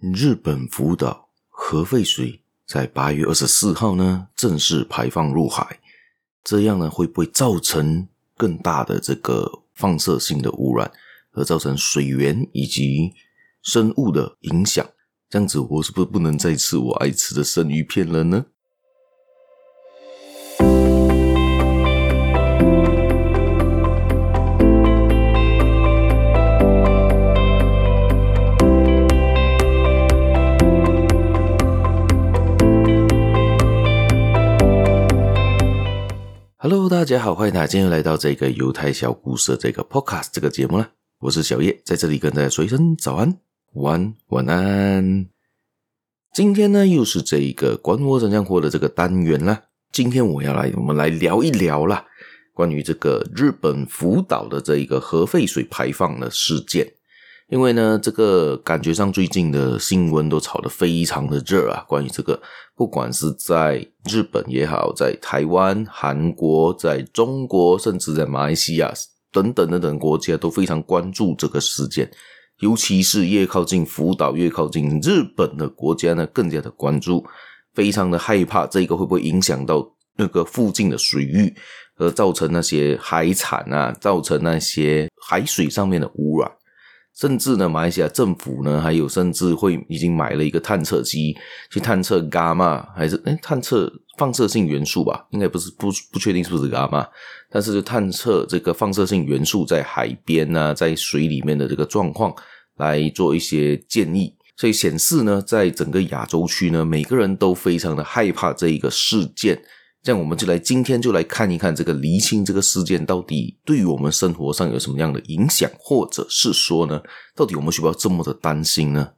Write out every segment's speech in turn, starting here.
日本福岛核废水在八月二十四号呢正式排放入海，这样呢会不会造成更大的这个放射性的污染，而造成水源以及生物的影响？这样子我是不是不能再吃我爱吃的生鱼片了呢大家好，欢迎大家今天来到这个犹太小故事的这个 Podcast 这个节目啦。我是小叶，在这里跟大家说一声早安、晚安、晚安。今天呢，又是这一个管我怎样活的这个单元啦。今天我要来，我们来聊一聊啦，关于这个日本福岛的这一个核废水排放的事件。因为呢，这个感觉上最近的新闻都炒得非常的热啊。关于这个，不管是在日本也好，在台湾、韩国、在中国，甚至在马来西亚等等等等国家，都非常关注这个事件。尤其是越靠近福岛、越靠近日本的国家呢，更加的关注，非常的害怕这个会不会影响到那个附近的水域，而造成那些海产啊，造成那些海水上面的污染。甚至呢，马来西亚政府呢，还有甚至会已经买了一个探测机去探测伽马，还是诶探测放射性元素吧？应该不是，不不确定是不是伽马，但是就探测这个放射性元素在海边啊，在水里面的这个状况，来做一些建议。所以显示呢，在整个亚洲区呢，每个人都非常的害怕这一个事件。这样我们就来今天就来看一看这个厘清这个事件到底对于我们生活上有什么样的影响，或者是说呢，到底我们需不需要这么的担心呢？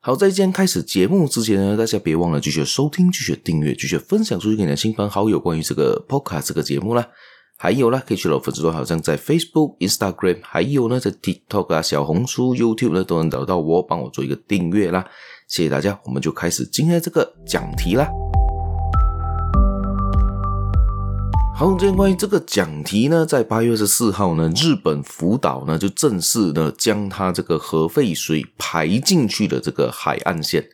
好，在今天开始节目之前呢，大家别忘了继续收听、继续订阅、继续分享出去给你的亲朋好友关于这个 Podcast 这个节目啦。还有啦，可以去到粉丝团，好像在 Facebook、Instagram，还有呢在 TikTok 啊、小红书、YouTube 呢都能找到我，帮我做一个订阅啦。谢谢大家，我们就开始今天这个讲题啦。好，今天关于这个讲题呢，在八月二十四号呢，日本福岛呢就正式呢将它这个核废水排进去的这个海岸线。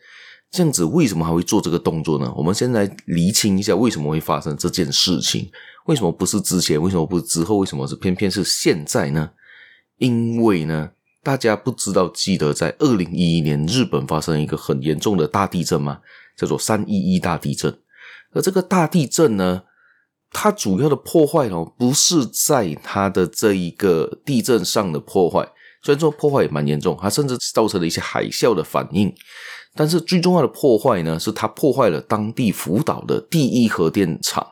这样子，为什么还会做这个动作呢？我们先来厘清一下，为什么会发生这件事情？为什么不是之前？为什么不是之后？为什么是偏偏是现在呢？因为呢，大家不知道记得在二零一一年日本发生一个很严重的大地震吗？叫做三一一大地震。而这个大地震呢，它主要的破坏哦，不是在它的这一个地震上的破坏，虽然说破坏也蛮严重，它甚至造成了一些海啸的反应，但是最重要的破坏呢，是它破坏了当地福岛的第一核电厂，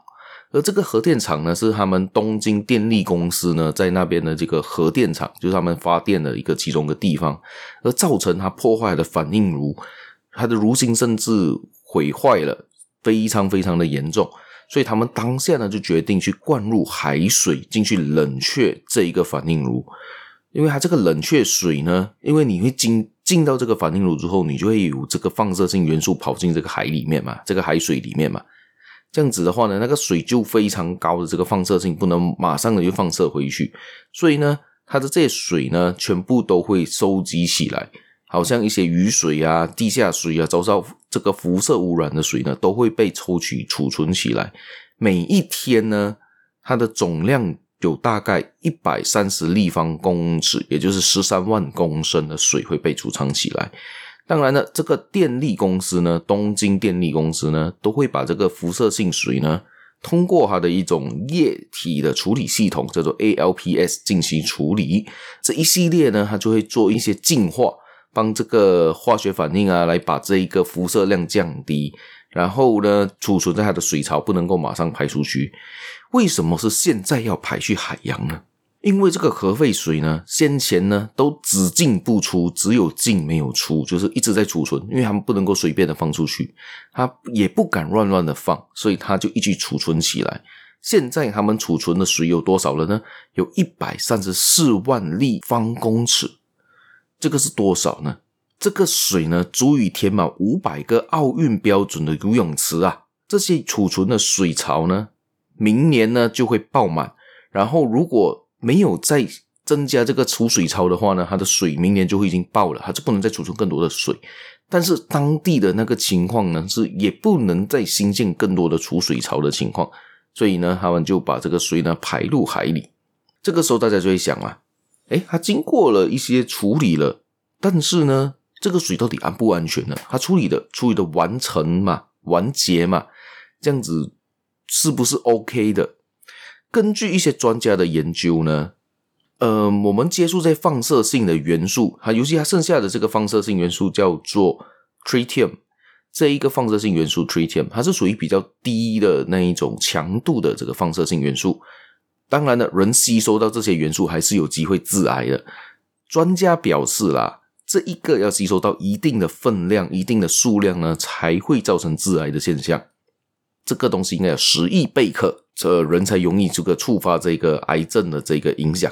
而这个核电厂呢，是他们东京电力公司呢在那边的这个核电厂，就是他们发电的一个其中一个地方，而造成它破坏的反应炉，它的炉心甚至毁坏了，非常非常的严重。所以他们当下呢，就决定去灌入海水进去冷却这一个反应炉，因为它这个冷却水呢，因为你会进进到这个反应炉之后，你就会有这个放射性元素跑进这个海里面嘛，这个海水里面嘛，这样子的话呢，那个水就非常高的这个放射性，不能马上的就放射回去，所以呢，它的这些水呢，全部都会收集起来。好像一些雨水啊、地下水啊，遭到这个辐射污染的水呢，都会被抽取储存起来。每一天呢，它的总量有大概一百三十立方公尺，也就是十三万公升的水会被储藏起来。当然了，这个电力公司呢，东京电力公司呢，都会把这个辐射性水呢，通过它的一种液体的处理系统，叫做 ALPS 进行处理。这一系列呢，它就会做一些净化。帮这个化学反应啊，来把这一个辐射量降低，然后呢，储存在它的水槽，不能够马上排出去。为什么是现在要排去海洋呢？因为这个核废水呢，先前呢都只进不出，只有进没有出，就是一直在储存，因为他们不能够随便的放出去，他也不敢乱乱的放，所以他就一直储存起来。现在他们储存的水有多少了呢？有一百三十四万立方公尺。这个是多少呢？这个水呢，足以填满五百个奥运标准的游泳池啊！这些储存的水槽呢，明年呢就会爆满。然后如果没有再增加这个储水槽的话呢，它的水明年就会已经爆了，它就不能再储存更多的水。但是当地的那个情况呢，是也不能再新建更多的储水槽的情况，所以呢，他们就把这个水呢排入海里。这个时候大家就会想啊，诶，它经过了一些处理了，但是呢，这个水到底安不安全呢？它处理的处理的完成嘛，完结嘛，这样子是不是 OK 的？根据一些专家的研究呢。呃，我们接触这些放射性的元素，它尤其它剩下的这个放射性元素叫做 tritium，这一个放射性元素 tritium，它是属于比较低的那一种强度的这个放射性元素。当然了，人吸收到这些元素还是有机会致癌的。专家表示啦，这一个要吸收到一定的分量、一定的数量呢，才会造成致癌的现象。这个东西应该有十亿贝克，这人才容易这个触发这个癌症的这个影响。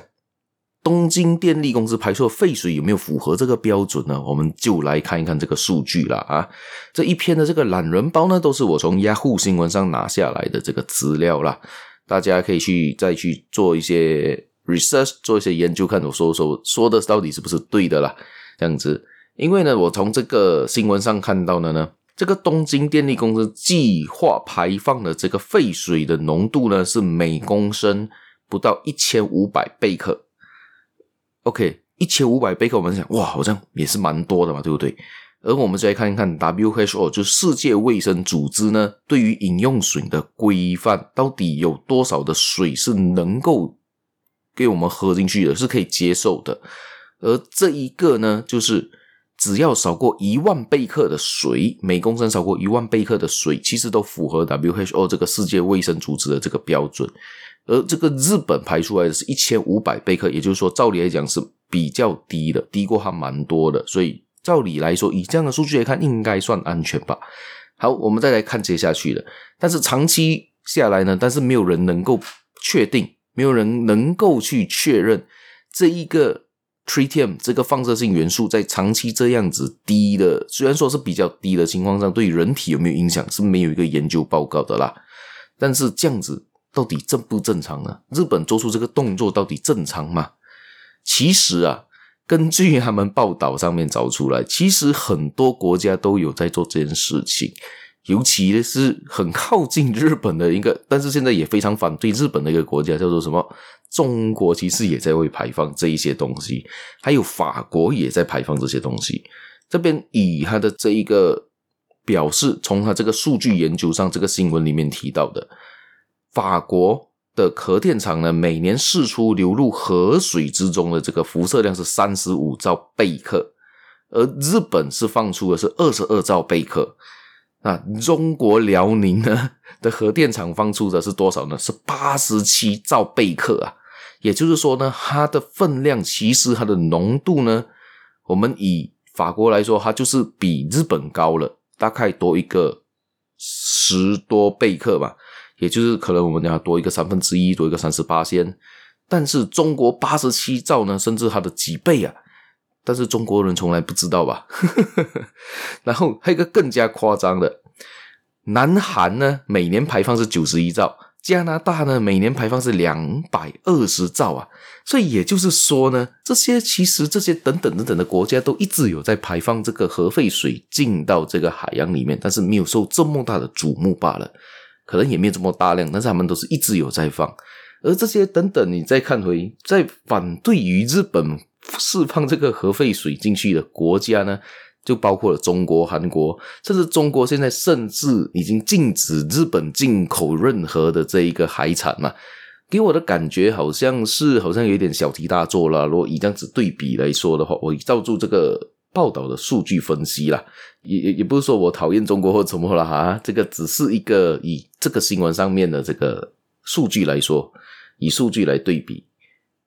东京电力公司排出的废水有没有符合这个标准呢？我们就来看一看这个数据了啊！这一篇的这个懒人包呢，都是我从 Yahoo 新闻上拿下来的这个资料啦。大家可以去再去做一些 research，做一些研究，看我说说说的到底是不是对的啦。这样子，因为呢，我从这个新闻上看到的呢，这个东京电力公司计划排放的这个废水的浓度呢，是每公升不到一千五百贝克。OK，一千五百贝克，我们想，哇，好像也是蛮多的嘛，对不对？而我们再来看一看 WHO，就世界卫生组织呢，对于饮用水的规范，到底有多少的水是能够给我们喝进去的，是可以接受的？而这一个呢，就是只要少过一万贝克的水，每公升少过一万贝克的水，其实都符合 WHO 这个世界卫生组织的这个标准。而这个日本排出来的是一千五百贝克，也就是说，照理来讲是比较低的，低过还蛮多的。所以照理来说，以这样的数据来看，应该算安全吧。好，我们再来看接下去的。但是长期下来呢，但是没有人能够确定，没有人能够去确认这一个 tritium 这个放射性元素在长期这样子低的，虽然说是比较低的情况上，对人体有没有影响是没有一个研究报告的啦。但是这样子。到底正不正常呢？日本做出这个动作到底正常吗？其实啊，根据他们报道上面找出来，其实很多国家都有在做这件事情，尤其是很靠近日本的一个，但是现在也非常反对日本的一个国家叫做什么？中国其实也在会排放这一些东西，还有法国也在排放这些东西。这边以他的这一个表示，从他这个数据研究上，这个新闻里面提到的。法国的核电厂呢，每年释出流入河水之中的这个辐射量是三十五兆贝克，而日本是放出的是二十二兆贝克。那中国辽宁呢的核电厂放出的是多少呢？是八十七兆贝克啊！也就是说呢，它的分量其实它的浓度呢，我们以法国来说，它就是比日本高了，大概多一个十多贝克吧。也就是可能我们要多一个三分之一，多一个三十八仙，但是中国八十七兆呢，甚至它的几倍啊！但是中国人从来不知道吧？然后还有一个更加夸张的，南韩呢，每年排放是九十一兆，加拿大呢，每年排放是两百二十兆啊！所以也就是说呢，这些其实这些等等等等的国家都一直有在排放这个核废水进到这个海洋里面，但是没有受这么大的瞩目罢了。可能也没有这么大量，但是他们都是一直有在放。而这些等等，你再看回在反对于日本释放这个核废水进去的国家呢，就包括了中国、韩国，甚至中国现在甚至已经禁止日本进口任何的这一个海产嘛。给我的感觉好像是好像有点小题大做了。如果以这样子对比来说的话，我照住这个。报道的数据分析啦，也也也不是说我讨厌中国或怎么了哈，这个只是一个以这个新闻上面的这个数据来说，以数据来对比。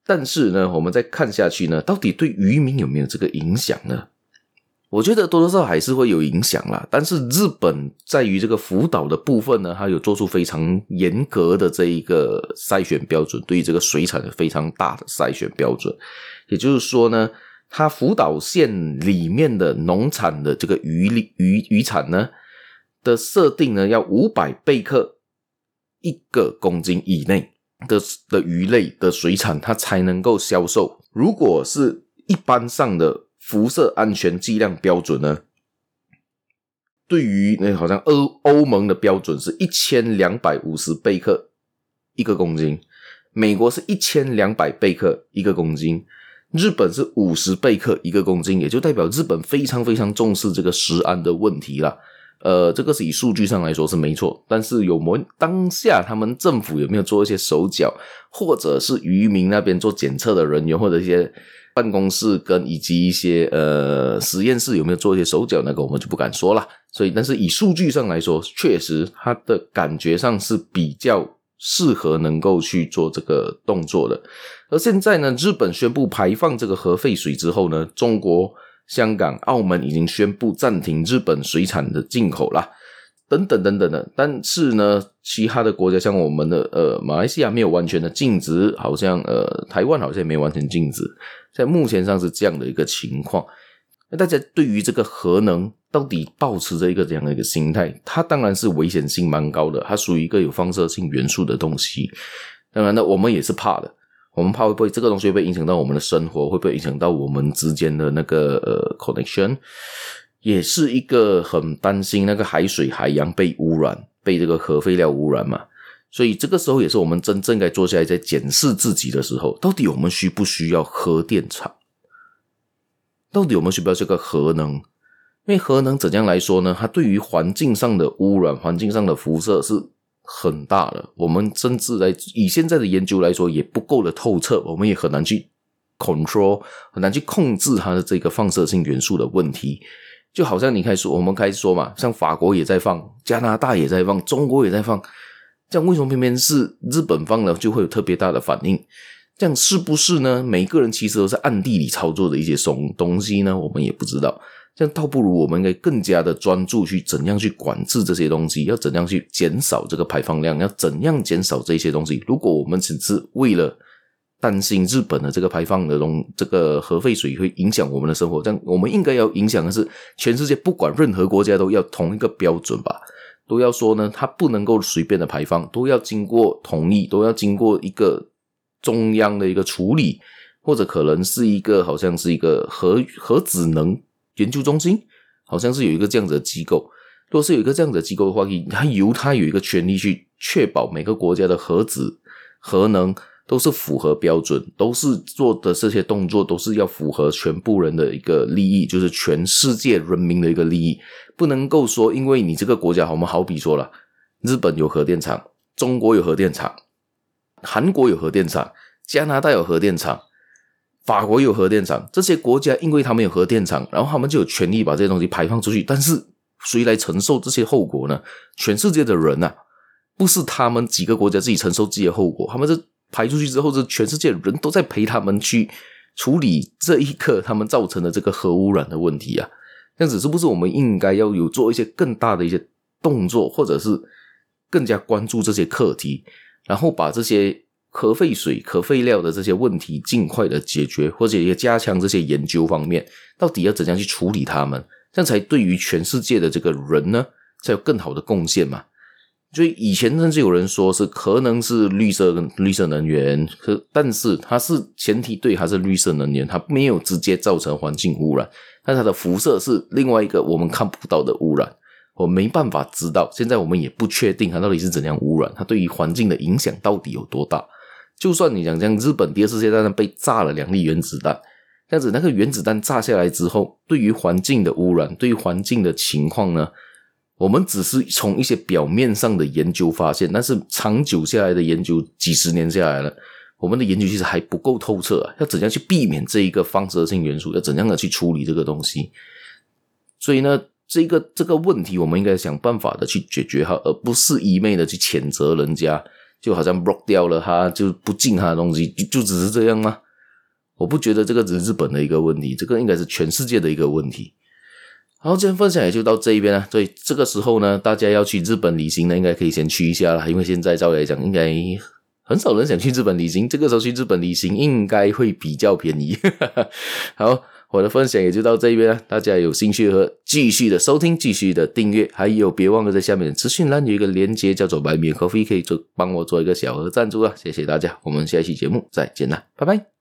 但是呢，我们再看下去呢，到底对渔民有没有这个影响呢？我觉得多多少少还是会有影响啦。但是日本在于这个福岛的部分呢，它有做出非常严格的这一个筛选标准，对于这个水产有非常大的筛选标准。也就是说呢。它福岛县里面的农产的这个鱼鱼鱼产呢的设定呢，要五百贝克一个公斤以内的的鱼类的水产，它才能够销售。如果是一般上的辐射安全剂量标准呢，对于那好像欧欧盟的标准是一千两百五十贝克一个公斤，美国是一千两百贝克一个公斤，日本是五十贝克一个公斤，也就代表日本非常非常重视这个食安的问题啦。呃，这个是以数据上来说是没错，但是有没当下他们政府有没有做一些手脚，或者是渔民那边做检测的人员，或者一些。办公室跟以及一些呃实验室有没有做一些手脚，那个我们就不敢说了。所以，但是以数据上来说，确实它的感觉上是比较适合能够去做这个动作的。而现在呢，日本宣布排放这个核废水之后呢，中国、香港、澳门已经宣布暂停日本水产的进口了。等等等等的，但是呢，其他的国家像我们的呃马来西亚没有完全的禁止，好像呃台湾好像也没完全禁止，在目前上是这样的一个情况。那大家对于这个核能到底保持着一个怎样的一个心态？它当然是危险性蛮高的，它属于一个有放射性元素的东西。当然呢，我们也是怕的，我们怕会不会这个东西会不会影响到我们的生活，会不会影响到我们之间的那个呃 connection？也是一个很担心那个海水海洋被污染，被这个核废料污染嘛，所以这个时候也是我们真正该坐下来在检视自己的时候，到底我们需不需要核电厂？到底我们需不需要这个核能？因为核能怎样来说呢？它对于环境上的污染、环境上的辐射是很大的。我们甚至来以现在的研究来说，也不够的透彻，我们也很难去 control，很难去控制它的这个放射性元素的问题。就好像你开始，我们开始说嘛，像法国也在放，加拿大也在放，中国也在放，这样为什么偏偏是日本放了就会有特别大的反应？这样是不是呢？每个人其实都是暗地里操作的一些什么东西呢？我们也不知道。这样倒不如我们应该更加的专注去怎样去管制这些东西，要怎样去减少这个排放量，要怎样减少这些东西。如果我们只是为了担心日本的这个排放的东，这个核废水会影响我们的生活，这样我们应该要影响的是全世界，不管任何国家都要同一个标准吧，都要说呢，它不能够随便的排放，都要经过同意，都要经过一个中央的一个处理，或者可能是一个好像是一个核核子能研究中心，好像是有一个这样子的机构，如果是有一个这样子的机构的话，它由它有一个权利去确保每个国家的核子核能。都是符合标准，都是做的这些动作都是要符合全部人的一个利益，就是全世界人民的一个利益，不能够说因为你这个国家，我们好比说了，日本有核电厂，中国有核电厂，韩国有核电厂，加拿大有核电厂，法国有核电厂，这些国家因为他们有核电厂，然后他们就有权利把这些东西排放出去，但是谁来承受这些后果呢？全世界的人呐，不是他们几个国家自己承受自己的后果，他们是。排出去之后，是全世界的人都在陪他们去处理这一刻他们造成的这个核污染的问题啊！这样子是不是我们应该要有做一些更大的一些动作，或者是更加关注这些课题，然后把这些核废水、核废料的这些问题尽快的解决，或者也加强这些研究方面，到底要怎样去处理它们，这样才对于全世界的这个人呢，才有更好的贡献嘛。所以以前甚至有人说是可能是绿色绿色能源，可但是它是前提对，它是绿色能源，它没有直接造成环境污染，但它的辐射是另外一个我们看不到的污染，我没办法知道。现在我们也不确定它到底是怎样污染，它对于环境的影响到底有多大。就算你讲像日本第二次世界大战被炸了两粒原子弹，这样子那个原子弹炸下来之后，对于环境的污染，对于环境的情况呢？我们只是从一些表面上的研究发现，但是长久下来的研究，几十年下来了，我们的研究其实还不够透彻啊！要怎样去避免这一个放射性元素？要怎样的去处理这个东西？所以呢，这个这个问题，我们应该想办法的去解决它，而不是一昧的去谴责人家，就好像 block 掉了它，就不进它的东西，就就只是这样吗？我不觉得这个只是日本的一个问题，这个应该是全世界的一个问题。好，今天分享也就到这一边了。所以这个时候呢，大家要去日本旅行呢，应该可以先去一下了。因为现在照理来讲，应该很少人想去日本旅行。这个时候去日本旅行，应该会比较便宜。好，我的分享也就到这边了。大家有兴趣和继续的收听，继续的订阅，还有别忘了在下面的资讯栏有一个连接，叫做 Buy Me a Coffee，可以做帮我做一个小额赞助啊。谢谢大家，我们下一期节目再见了，拜拜。